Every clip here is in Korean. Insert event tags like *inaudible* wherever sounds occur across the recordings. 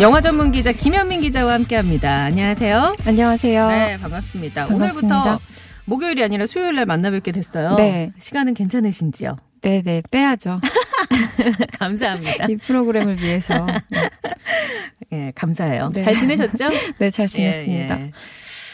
영화 전문 기자 김현민 기자와 함께합니다. 안녕하세요. 안녕하세요. 네, 반갑습니다. 반갑습니다. 오늘부터 목요일이 아니라 수요일 날 만나 뵙게 됐어요. 네. 시간은 괜찮으신지요? 네 네, 빼야죠. *laughs* 감사합니다. 이 프로그램을 위해서. *laughs* 예, 감사해요. 네. 잘 지내셨죠? *laughs* 네, 잘 지냈습니다. 예, 예.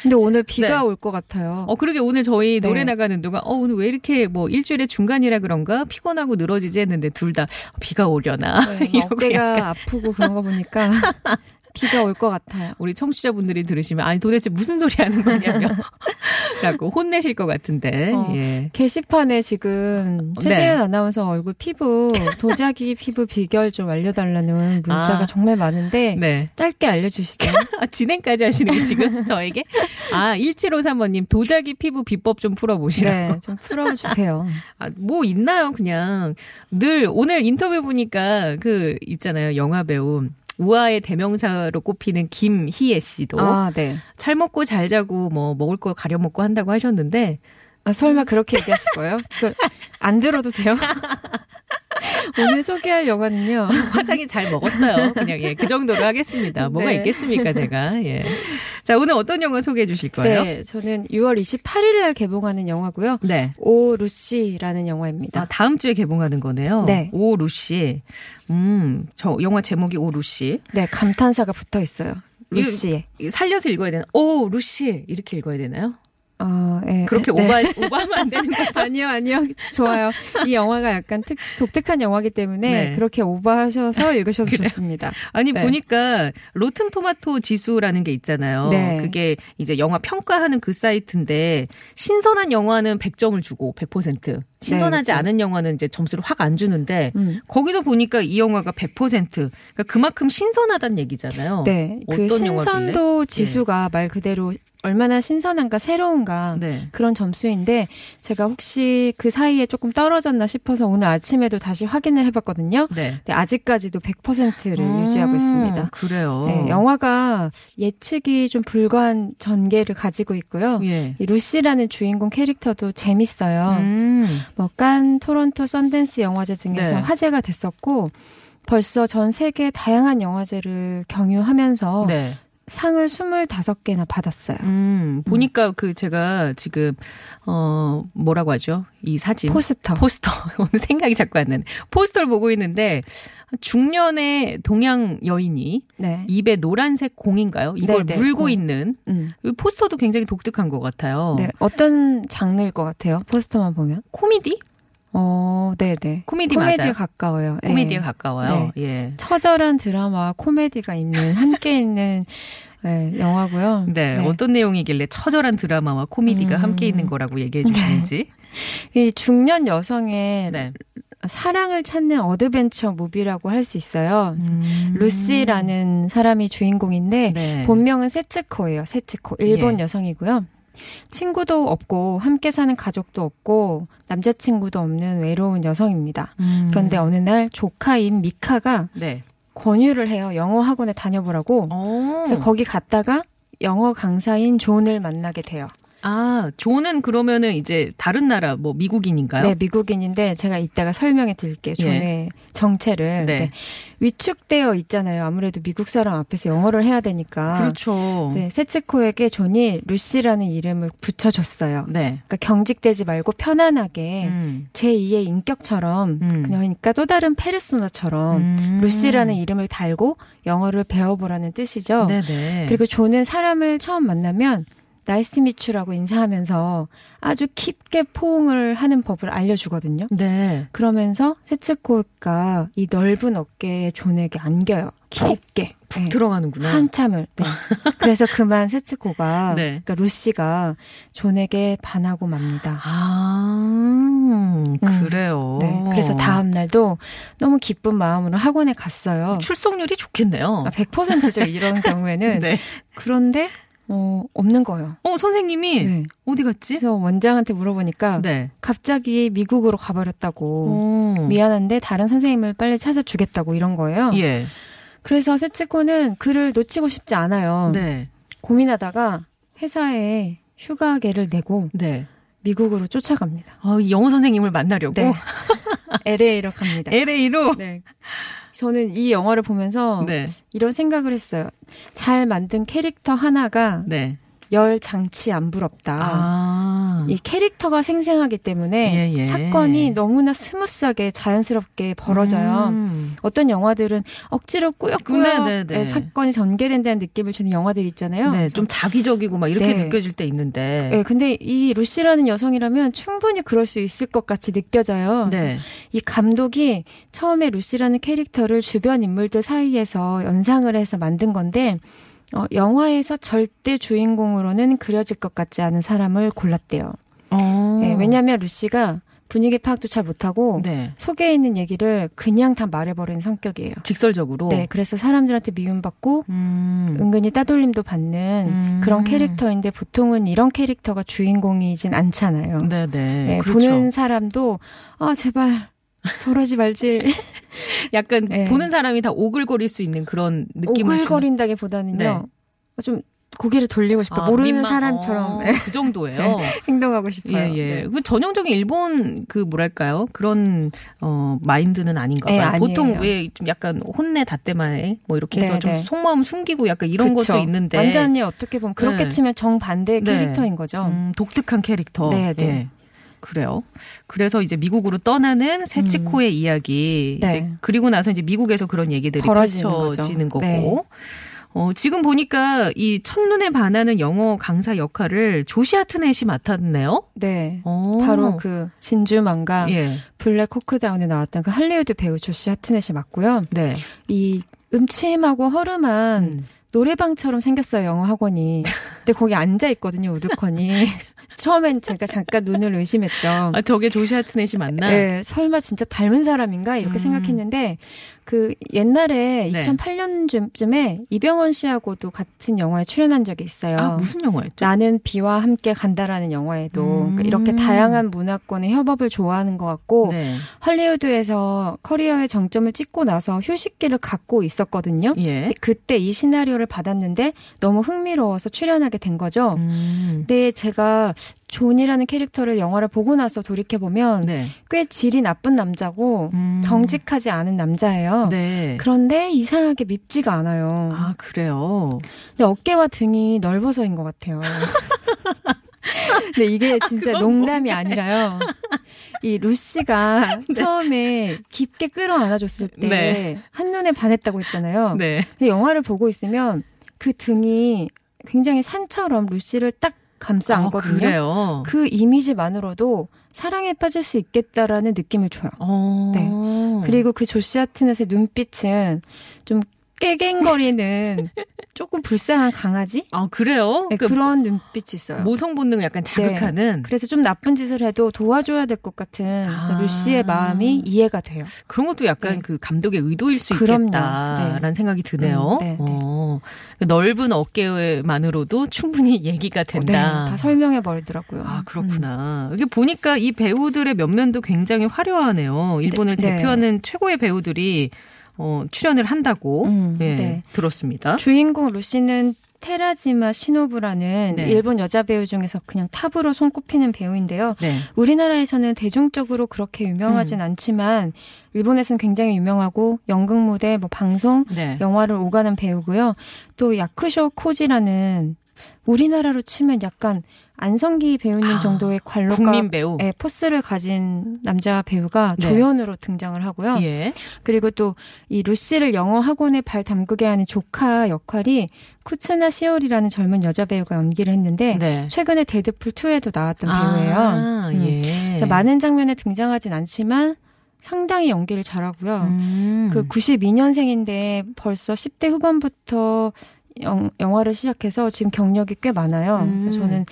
근데 오늘 비가 네. 올것 같아요. 어, 그러게 오늘 저희 네. 노래 나가는 동안, 어, 오늘 왜 이렇게 뭐 일주일의 중간이라 그런가? 피곤하고 늘어지지 했는데 둘 다 비가 오려나? 네, *laughs* 어깨가 약간 아프고 그런 거 보니까 *laughs* 비가 올 것 같아요. 우리 청취자분들이 들으시면, 아니 도대체 무슨 소리 하는 거냐며. *laughs* 라고 혼내실 것 같은데, 어. 예. 게시판에 지금 네. 최재현 아나운서 얼굴 피부, 도자기 *laughs* 피부 비결 좀 알려달라는 문자가 아. 정말 많은데 네. 짧게 알려주시죠. *laughs* 아, 진행까지 하시는 게 지금 저에게? 아, 1753번님, 도자기 피부 비법 좀 풀어보시라고. 네, 좀 풀어주세요. 아, 뭐 있나요, 그냥. 늘, 오늘 인터뷰 보니까 그, 있잖아요, 영화 배우. 우아의 대명사로 꼽히는 김희애 씨도 아, 네. 잘 먹고 잘 자고 뭐 먹을 거 가려 먹고 한다고 하셨는데 아, 설마 그렇게 얘기하실 거예요? 저, 안 들어도 돼요? *laughs* 오늘 소개할 영화는요. *laughs* 화장이 잘 먹었어요. 그냥 예, 그 정도로 하겠습니다. 뭐가 네. 있겠습니까, 제가. 예. 자, 오늘 어떤 영화 소개해 주실 거예요? 네, 저는 6월 28일 날 개봉하는 영화고요. 네. 오 루시라는 영화입니다. 아, 다음 주에 개봉하는 거네요. 네. 오 루시. 음, 저 영화 제목이 오 루시. 네, 감탄사가 붙어 있어요. 이거 살려서 읽어야 되나? 오 루시 이렇게 읽어야 되나요? 어, 예, 그렇게 네. 오바 오바하면 안 되는 거죠? *laughs* 아니요, 아니요. 좋아요. 이 영화가 약간 특, 독특한 영화기 때문에 네. 그렇게 오버하셔서 읽으셔도 좋습니다. 아니 네. 보니까 로튼 토마토 지수라는 게 있잖아요. 네. 그게 이제 영화 평가하는 그 사이트인데 신선한 영화는 100점을 주고 100%. 신선하지 네, 그렇죠. 않은 영화는 이제 점수를 확 안 주는데 음. 거기서 보니까 이 영화가 100%. 그러니까 그만큼 신선하다는 얘기잖아요. 네, 그 어떤 영화길래? 신선도 지수가 말 그대로 얼마나 신선한가 새로운가 네. 그런 점수인데 제가 혹시 그 사이에 조금 떨어졌나 싶어서 오늘 아침에도 다시 확인을 해봤거든요. 네. 네, 아직까지도 100%를 음, 유지하고 있습니다. 그래요. 네, 영화가 예측이 좀 불가한 전개를 가지고 있고요. 예. 이 루시라는 주인공 캐릭터도 재밌어요. 음. 뭐 깐, 토론토, 썬댄스 영화제 등에서 네. 화제가 됐었고 벌써 전 세계 다양한 영화제를 경유하면서 네. 상을 25개나 받았어요. 음, 보니까 그 제가 지금 어 뭐라고 하죠? 이 사진 포스터. 포스터 *laughs* 오늘 생각이 자꾸 안 나네. 포스터를 보고 있는데 중년의 동양 여인이 네. 입에 노란색 공인가요? 이걸 네, 네, 물고 공. 있는 음. 이 포스터도 굉장히 독특한 것 같아요. 네. 어떤 장르일 것 같아요? 포스터만 보면? 코미디? 어, 네네. 코미디 코미디에 맞아요. 가까워요. 네. 코미디에 가까워요. 예. 처절한 드라마와 코미디가 있는 함께 있는 네, 영화고요. 네, 어떤 내용이길래 처절한 드라마와 코미디가 음. 함께 있는 거라고 얘기해 주시는지. 이 중년 여성의 네. 사랑을 찾는 adventure movie라고 할 수 있어요. 음. 루시라는 사람이 주인공인데 네. 본명은 세츠코예요. 세츠코. 일본 예. 여성이고요. 친구도 없고 함께 사는 가족도 없고 남자친구도 없는 외로운 여성입니다. 음. 그런데 어느 날 조카인 미카가 네. 권유를 해요. 영어 학원에 다녀보라고. 어. 그래서 거기 갔다가 영어 강사인 존을 만나게 돼요. 아, 존은 그러면은 이제 다른 나라 뭐 미국인인가요? 네, 미국인인데 제가 이따가 설명해 드릴게요. 존의 정체를. 네. 네. 위축되어 있잖아요. 아무래도 미국 사람 앞에서 영어를 해야 되니까. 그렇죠. 네, 세츠코에게 존이 루시라는 이름을 붙여줬어요. 네. 그러니까 경직되지 말고 편안하게 음. 제2의 인격처럼 음. 그러니까 또 다른 페르소나처럼 음. 루시라는 이름을 달고 영어를 배워보라는 뜻이죠. 네네. 그리고 존은 사람을 처음 만나면 nice meet you라고 인사하면서 아주 깊게 포옹을 하는 법을 알려주거든요. 네. 그러면서 세츠코가 이 넓은 어깨에 존에게 안겨요. 깊게. 푹 네. 들어가는구나. 한참을. 네. *laughs* 그래서 그만 세츠코가 네. 그러니까 루시가 존에게 반하고 맙니다. 아, 그래요. 네. 그래서 다음 날도 너무 기쁜 마음으로 학원에 갔어요. 출석률이 좋겠네요. 아, 100%죠. 이런 *laughs* 경우에는. 네. 그런데 어, 없는 거예요. 어, 선생님이 네. 어디 갔지? 그래서 원장한테 물어보니까 네. 갑자기 미국으로 가버렸다고. 오. 미안한데 다른 선생님을 빨리 찾아주겠다고 이런 거예요. 예. 그래서 세츠코는 그를 놓치고 싶지 않아요. 네. 고민하다가 회사에 휴가계를 내고 네. 미국으로 쫓아갑니다. 아, 이 영어 선생님을 만나려고 네. *laughs* LA로 갑니다. LA로 네. 저는 이 영화를 보면서 네. 이런 생각을 했어요. 잘 만든 캐릭터 하나가 네. 열 장치 안 부럽다. 아. 이 캐릭터가 생생하기 때문에 예, 예. 사건이 너무나 스무스하게 자연스럽게 벌어져요. 음. 어떤 영화들은 억지로 꾸역꾸역 네, 네, 네. 사건이 전개된다는 느낌을 주는 영화들 있잖아요. 네, 좀 작위적이고 막 이렇게 네. 느껴질 때 있는데. 네, 근데 이 루시라는 여성이라면 충분히 그럴 수 있을 것 같이 느껴져요. 네. 이 감독이 처음에 루시라는 캐릭터를 주변 인물들 사이에서 연상을 해서 만든 건데, 어, 영화에서 절대 주인공으로는 그려질 것 같지 않은 사람을 골랐대요. 어. 네, 왜냐하면 루시가 분위기 파악도 잘 못하고 네. 속에 있는 얘기를 그냥 다 말해버리는 성격이에요. 직설적으로. 네, 그래서 사람들한테 미움받고 음. 은근히 따돌림도 받는 음. 그런 캐릭터인데 보통은 이런 캐릭터가 주인공이진 않잖아요. 네, 네. 네, 그렇죠. 보는 사람도 아 제발 저러지 말지 *laughs* 약간 네. 보는 사람이 다 오글거릴 수 있는 그런 느낌을 오글거린다기보다는요 네. 좀 고개를 돌리고 싶어요. 아, 모르는 민망- 사람처럼 어, 네, 그 정도예요. *laughs* 네. 행동하고 싶어요. 예, 예. 네. 그 전형적인 일본 그 뭐랄까요? 그런 어 마인드는 아닌가 봐요. 네. 보통 왜 좀 약간 혼내 다때만에 뭐 이렇게 해서 네, 좀 네. 속마음 숨기고 약간 이런 그쵸. 것도 있는데 완전히 어떻게 보면 그렇게 네. 치면 정 반대의 네. 캐릭터인 거죠. 음, 독특한 캐릭터. 네, 네. 예. 그래요. 그래서 이제 미국으로 떠나는 세치코의 이야기. 네. 이제 그리고 나서 이제 미국에서 그런 얘기들이 벌어지는 펼쳐지는. 거고. 네. 어, 지금 보니까 이 첫눈에 반하는 영어 강사 역할을 조시 하트넷이 맡았네요. 네. 어. 바로 그 진주만가 예. 블랙 호크다운에 나왔던 그 할리우드 배우 조시 하트넷이 맞고요. 네. 이 음침하고 허름한 음. 노래방처럼 생겼어요 영어 학원이. 근데 거기 앉아 있거든요 우두커니. *laughs* 처음엔 제가 잠깐 눈을 의심했죠. 아, 저게 조시 하트넷이 맞나? 네, 설마 진짜 닮은 사람인가 이렇게 음. 생각했는데 그 옛날에 네. 2008년쯤에 이병헌 씨하고도 같은 영화에 출연한 적이 있어요. 아, 무슨 영화였죠? 나는 비와 함께 간다라는 영화에도 음. 그러니까 이렇게 다양한 문화권의 협업을 좋아하는 것 같고 네. 할리우드에서 커리어의 정점을 찍고 나서 휴식기를 갖고 있었거든요. 예. 그때 이 시나리오를 받았는데 너무 흥미로워서 출연하게 된 거죠. 음. 근데 제가 존이라는 캐릭터를 영화를 보고 나서 돌이켜 보면 네. 꽤 질이 나쁜 남자고 음. 정직하지 않은 남자예요. 네. 그런데 이상하게 밉지가 않아요. 아, 그래요. 근데 어깨와 등이 넓어서인 것 같아요. *laughs* 근데 이게 진짜 그건 농담이 아니라요. 이 루시가 *laughs* 처음에 깊게 끌어 안아줬을 때 네. 한눈에 반했다고 했잖아요. 네. 근데 영화를 보고 있으면 그 등이 굉장히 산처럼 루시를 딱 감싸 안거든요. 아, 그래요. 그 이미지만으로도 사랑에 빠질 수 있겠다라는 느낌을 줘요. 어. 네. 그리고 그 조시 하트넷의 눈빛은 좀 깨갱거리는 *laughs* 조금 불쌍한 강아지? 아, 그래요? 네, 그 그런 눈빛이 있어요. 모성 본능을 약간 자극하는 그래서 좀 나쁜 짓을 해도 도와줘야 될 것 같은 아. 루시의 마음이 이해가 돼요. 그런 것도 약간 네. 그 감독의 의도일 수 그럼요. 있겠다라는 네. 생각이 드네요. 음, 네, 네. 어. 넓은 어깨만으로도 충분히 *laughs* 얘기가 네, 된다. 다 설명해 버리더라고요. 아, 그렇구나. 이게 보니까 이 배우들의 면면도 굉장히 화려하네요. 일본을 네, 네. 대표하는 최고의 배우들이 어, 출연을 한다고 음, 네, 네. 들었습니다. 주인공 루시는 테라지마 시노부라는 네. 일본 여자 배우 중에서 그냥 탑으로 손꼽히는 배우인데요. 네. 우리나라에서는 대중적으로 그렇게 유명하진 음. 않지만 일본에서는 굉장히 유명하고 연극 무대, 뭐 방송, 네. 영화를 오가는 배우고요. 또 야쿠쇼 코지라는 우리나라로 치면 약간 안성기 배우님 아, 정도의 관록과 국민 배우. 예, 포스를 가진 남자 배우가 네. 조연으로 등장을 하고요. 예. 그리고 또 이 루시를 영어 학원에 발 담그게 하는 조카 역할이 쿠츠나 시오리라는 젊은 여자 배우가 연기를 했는데 네. 최근에 데드풀 2에도 나왔던 배우예요. 아, 음. 예. 많은 장면에 등장하진 않지만 상당히 연기를 잘하고요. 음. 그 92년생인데 벌써 10대 후반부터 영, 영화를 시작해서 지금 경력이 꽤 많아요. 음. 그래서 저는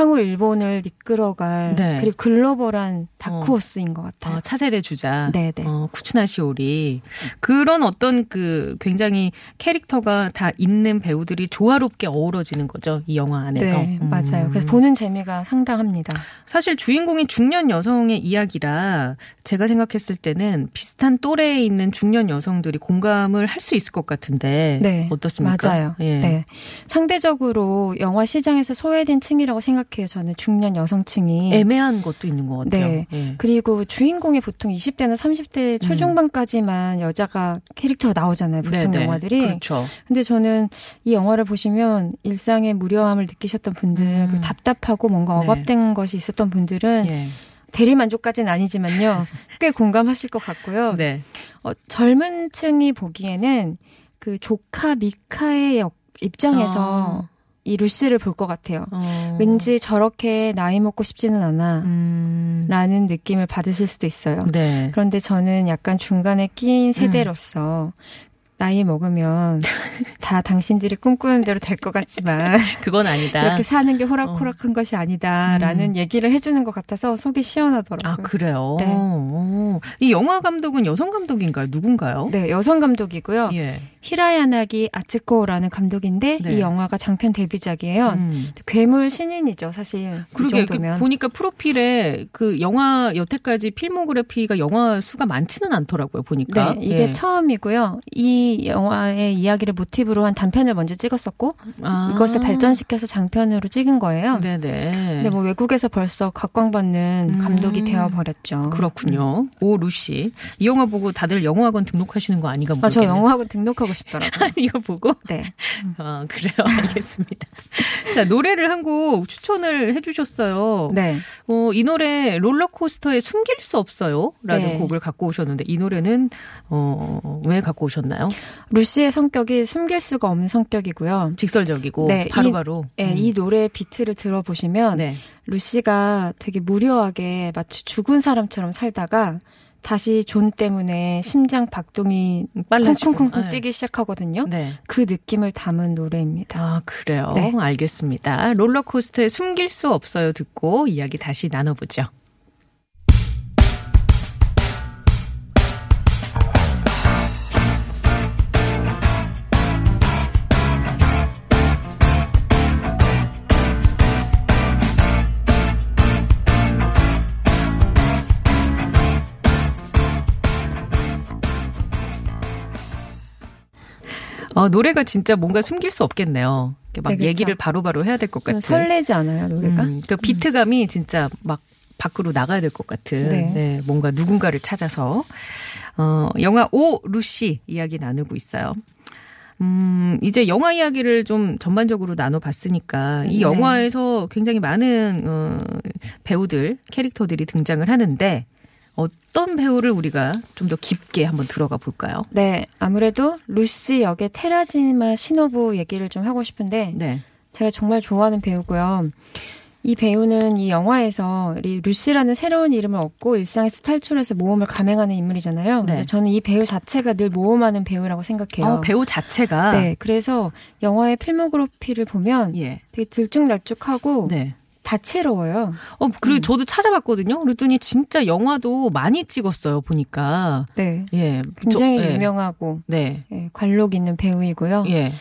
향후 일본을 이끌어갈 네. 그리고 글로벌한 다크호스인 것 같아요. 어, 차세대 주자. 네, 네. 어, 쿠츠나 시오리. 그런 어떤 그 굉장히 캐릭터가 다 있는 배우들이 조화롭게 어우러지는 거죠. 이 영화 안에서. 네, 음. 맞아요. 그래서 보는 재미가 상당합니다. 사실 주인공이 중년 여성의 이야기라 제가 생각했을 때는 비슷한 또래에 있는 중년 여성들이 공감을 할 수 있을 것 같은데 네, 어떻습니까? 맞아요. 예. 네. 상대적으로 영화 시장에서 소외된 층이라고 생각 해요. 저는 중년 여성층이. 애매한 것도 있는 것 같아요. 네. 예. 그리고 주인공이 보통 20대나 30대 초중반까지만 여자가 캐릭터로 나오잖아요. 보통 음. 네네. 영화들이. 그렇죠. 근데 저는 이 영화를 보시면 일상의 무료함을 느끼셨던 분들, 음. 답답하고 뭔가 네. 억압된 것이 있었던 분들은 예. 대리 만족까지는 아니지만요. *laughs* 꽤 공감하실 것 같고요. 네. 어, 젊은 층이 보기에는 그 조카 미카의 역- 입장에서 아. 이 루시를 볼 것 같아요. 어. 왠지 저렇게 나이 먹고 싶지는 않아. 음. 라는 느낌을 받으실 수도 있어요. 네. 그런데 저는 약간 중간에 끼인 세대로서 나이 먹으면 *laughs* 다 당신들이 꿈꾸는 대로 될 것 같지만 *laughs* 그건 아니다. 그렇게 사는 게 호락호락한 것이 아니다라는 얘기를 해주는 것 같아서 속이 시원하더라고요. 아, 그래요? 네. 오. 이 영화 감독은 여성 감독인가요? 누군가요? 네, 여성 감독이고요. 예. 히라야나기 아츠코라는 감독인데 네. 이 영화가 장편 데뷔작이에요. 음. 괴물 신인이죠, 사실. 이 그러게 정도면. 보니까 프로필에 그 영화 여태까지 필모그래피가 영화 수가 많지는 않더라고요. 보니까. 네, 이게 예. 처음이고요. 이 영화의 이야기를 모티브로 한 단편을 먼저 찍었었고 아. 이것을 발전시켜서 장편으로 찍은 거예요. 네 네. 근데 뭐 외국에서 벌써 각광받는 음. 감독이 되어 버렸죠. 그렇군요. 오 루시 이 영화 보고 다들 영어학원 등록하시는 거 아닌가 아, 저 모르겠네요. 영어학원 등록하고 싶더라고요. *laughs* 이거 보고 네. 아 그래요 *laughs* 알겠습니다. 자 노래를 한 곡 추천을 해주셨어요. 네. 어, 이 노래 롤러코스터의 숨길 수 없어요 라는 네. 곡을 갖고 오셨는데 이 노래는 어, 왜 갖고 오셨나요? 루시의 성격이 숨길 수가 없는 성격이고요. 직설적이고 네, 바로바로. 네, 음. 이 노래의 비트를 들어보시면 네. 루시가 되게 무료하게 마치 죽은 사람처럼 살다가 다시 존 때문에 심장 박동이. 쿵쿵쿵쿵 네. 뛰기 시작하거든요. 네. 그 느낌을 담은 노래입니다. 아, 그래요. 네. 알겠습니다. 롤러코스터의 숨길 수 없어요 듣고 이야기 다시 나눠보죠. 어, 노래가 진짜 뭔가 숨길 수 없겠네요. 막 네, 그쵸. 얘기를 바로 바로 해야 될것좀 같은. 설레지 않아요, 노래가? 음, 그 비트감이 진짜 막 밖으로 나가야 될 것 같은. 네. 네, 뭔가 누군가를 찾아서. 어, 영화 오 루시 이야기 나누고 있어요. 음, 이제 영화 이야기를 좀 전반적으로 나눠봤으니까 이 네. 영화에서 굉장히 많은 어, 배우들, 캐릭터들이 등장을 하는데 어떤 배우를 우리가 좀 더 깊게 한번 들어가 볼까요? 네, 아무래도 루시 역의 테라지마 시노부 얘기를 좀 하고 싶은데 네. 제가 정말 좋아하는 배우고요. 이 배우는 이 영화에서 이 루시라는 새로운 이름을 얻고 일상에서 탈출해서 모험을 감행하는 인물이잖아요. 네. 저는 이 배우 자체가 늘 모험하는 배우라고 생각해요. 어, 배우 자체가 네, 그래서 영화의 필모그래피를 보면 예. 되게 들쭉날쭉하고 네. 다채로워요. 어, 그리고 음. 저도 찾아봤거든요. 그랬더니 진짜 영화도 많이 찍었어요, 보니까. 네, 예. 굉장히 저- 예. 유명하고 네. 예, 관록 있는 배우이고요. 예.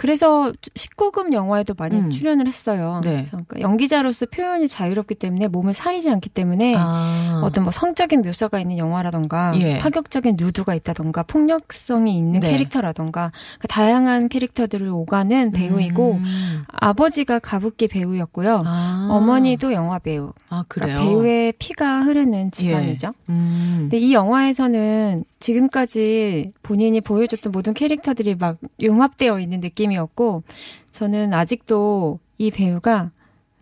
그래서 19금 영화에도 많이 음. 출연을 했어요. 네. 그러니까 연기자로서 표현이 자유롭기 때문에 몸을 사리지 않기 때문에 아. 어떤 뭐 성적인 묘사가 있는 영화라던가 예. 파격적인 누드가 있다던가 폭력성이 있는 네. 캐릭터라던가 그러니까 다양한 캐릭터들을 오가는 배우이고 음. 아버지가 가부키 배우였고요. 아. 어머니도 영화 배우. 아, 그래요. 그러니까 배우의 피가 흐르는 집안이죠. 음. 근데 이 영화에서는 지금까지 본인이 보여줬던 모든 캐릭터들이 막 융합되어 있는 느낌이었고, 저는 아직도 이 배우가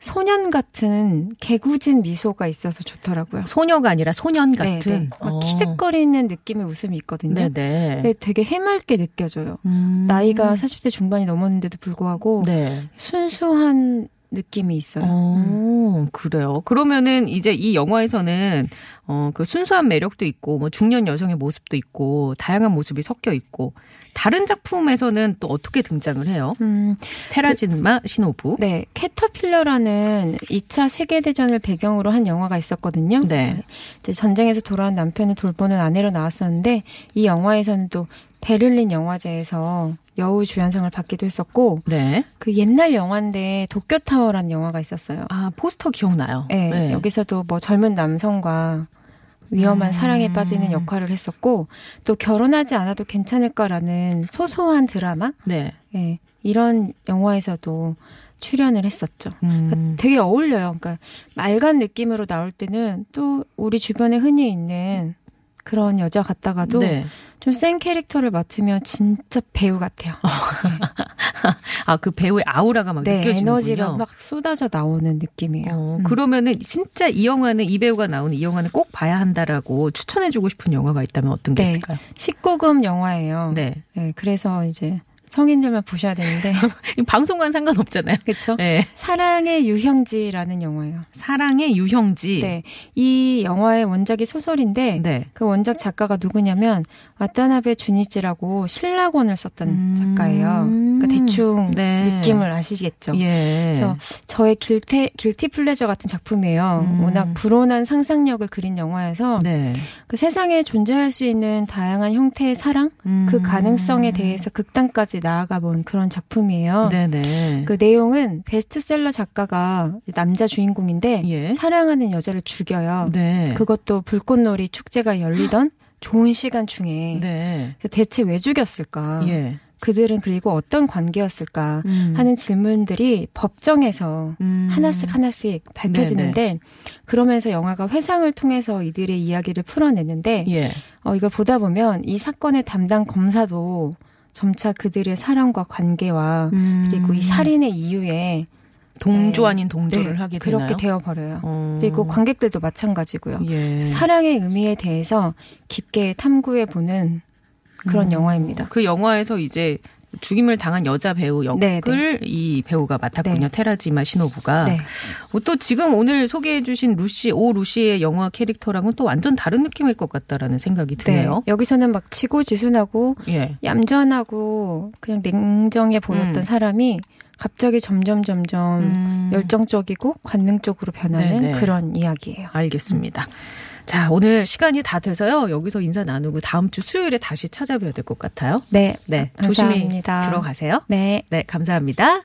소년 같은 개구진 미소가 있어서 좋더라고요. 소녀가 아니라 소년 같은. 네, 네. 막 어. 키득거리는 느낌의 웃음이 있거든요. 네네. 근데 되게 해맑게 느껴져요. 음. 나이가 40대 중반이 넘었는데도 불구하고 네. 순수한 느낌이 있어요. 어, 그래요. 그러면은 이제 이 영화에서는 어, 그 순수한 매력도 있고 뭐 중년 여성의 모습도 있고 다양한 모습이 섞여 있고 다른 작품에서는 또 어떻게 등장을 해요? 음, 테라진마 시노부. 네, 캐터필러라는 2차 세계 대전을 배경으로 한 영화가 있었거든요. 네. 이제 전쟁에서 돌아온 남편을 돌보는 아내로 나왔었는데 이 영화에서는 또 베를린 영화제에서 여우 주연상을 받기도 했었고 네. 그 옛날 영화인데 도쿄 타워라는 영화가 있었어요. 아, 포스터 기억나요. 네, 여기서도 뭐 젊은 남성과 위험한 음. 사랑에 빠지는 역할을 했었고 또 결혼하지 않아도 괜찮을까라는 소소한 드라마 네. 네, 이런 영화에서도 출연을 했었죠. 그러니까 음. 되게 어울려요. 그러니까 맑은 느낌으로 나올 때는 또 우리 주변에 흔히 있는 그런 여자 같다가도 네. 좀 센 캐릭터를 맡으면 진짜 배우 같아요. 아, 그 배우의 아우라가 막 네, 느껴지는군요. 에너지가 막 쏟아져 나오는 느낌이에요. 어, 음. 그러면은 진짜 이 영화는 이 배우가 나오는 이 영화는 꼭 봐야 한다라고 추천해 주고 싶은 영화가 있다면 어떤 게 네. 있을까요? 19금 영화예요. 네. 네, 그래서 이제 성인들만 보셔야 되는데 *laughs* 방송과는 상관없잖아요. 그렇죠. 네. 사랑의 유형지라는 영화예요. 사랑의 유형지. 네, 이 영화의 원작이 소설인데 네. 그 원작 작가가 누구냐면 와타나베 주니치라고 실락원을 썼던 음. 작가예요. 그러니까 대충 네. 느낌을 아시겠죠. 예. 그래서 저의 guilty, guilty pleasure 같은 작품이에요. 음. 워낙 불온한 상상력을 그린 영화여서 네. 그 세상에 존재할 수 있는 다양한 형태의 사랑, 그 음. 가능성에 대해서 극단까지 나아가 본 그런 작품이에요. 네네. 그 내용은 베스트셀러 작가가 남자 주인공인데 예. 사랑하는 여자를 죽여요. 네. 그것도 불꽃놀이 축제가 열리던 좋은 시간 중에 네. 대체 왜 죽였을까? 예. 그들은 그리고 어떤 관계였을까? 음. 하는 질문들이 법정에서 음. 하나씩 하나씩 밝혀지는데 그러면서 영화가 회상을 통해서 이들의 이야기를 풀어내는데 예. 어, 이걸 보다 보면 이 사건의 담당 검사도 점차 그들의 사랑과 관계와 음. 그리고 이 살인의 이유에 동조 네. 아닌 동조를 네, 하게 되나요? 그렇게 되어버려요. 어. 그리고 관객들도 마찬가지고요. 예. 사랑의 의미에 대해서 깊게 탐구해 보는 그런 음. 영화입니다. 그 영화에서 이제 죽임을 당한 여자 배우 역을 네, 이 배우가 맡았군요. 네. 테라지마 시노부가. 네. 어, 또 지금 오늘 소개해 주신 루시 오 루시의 영화 캐릭터랑은 또 완전 다른 느낌일 것 같다라는 생각이 드네요. 네. 여기서는 막 지고지순하고 예. 얌전하고 그냥 냉정해 보였던 음. 사람이 갑자기 점점 점점 음. 열정적이고 관능적으로 변하는 네네. 그런 이야기예요. 알겠습니다. 자, 오늘 시간이 다 돼서요. 여기서 인사 나누고 다음 주 수요일에 다시 찾아뵈야 될 것 같아요. 네. 네. 조심히 감사합니다. 들어가세요. 네. 네, 감사합니다.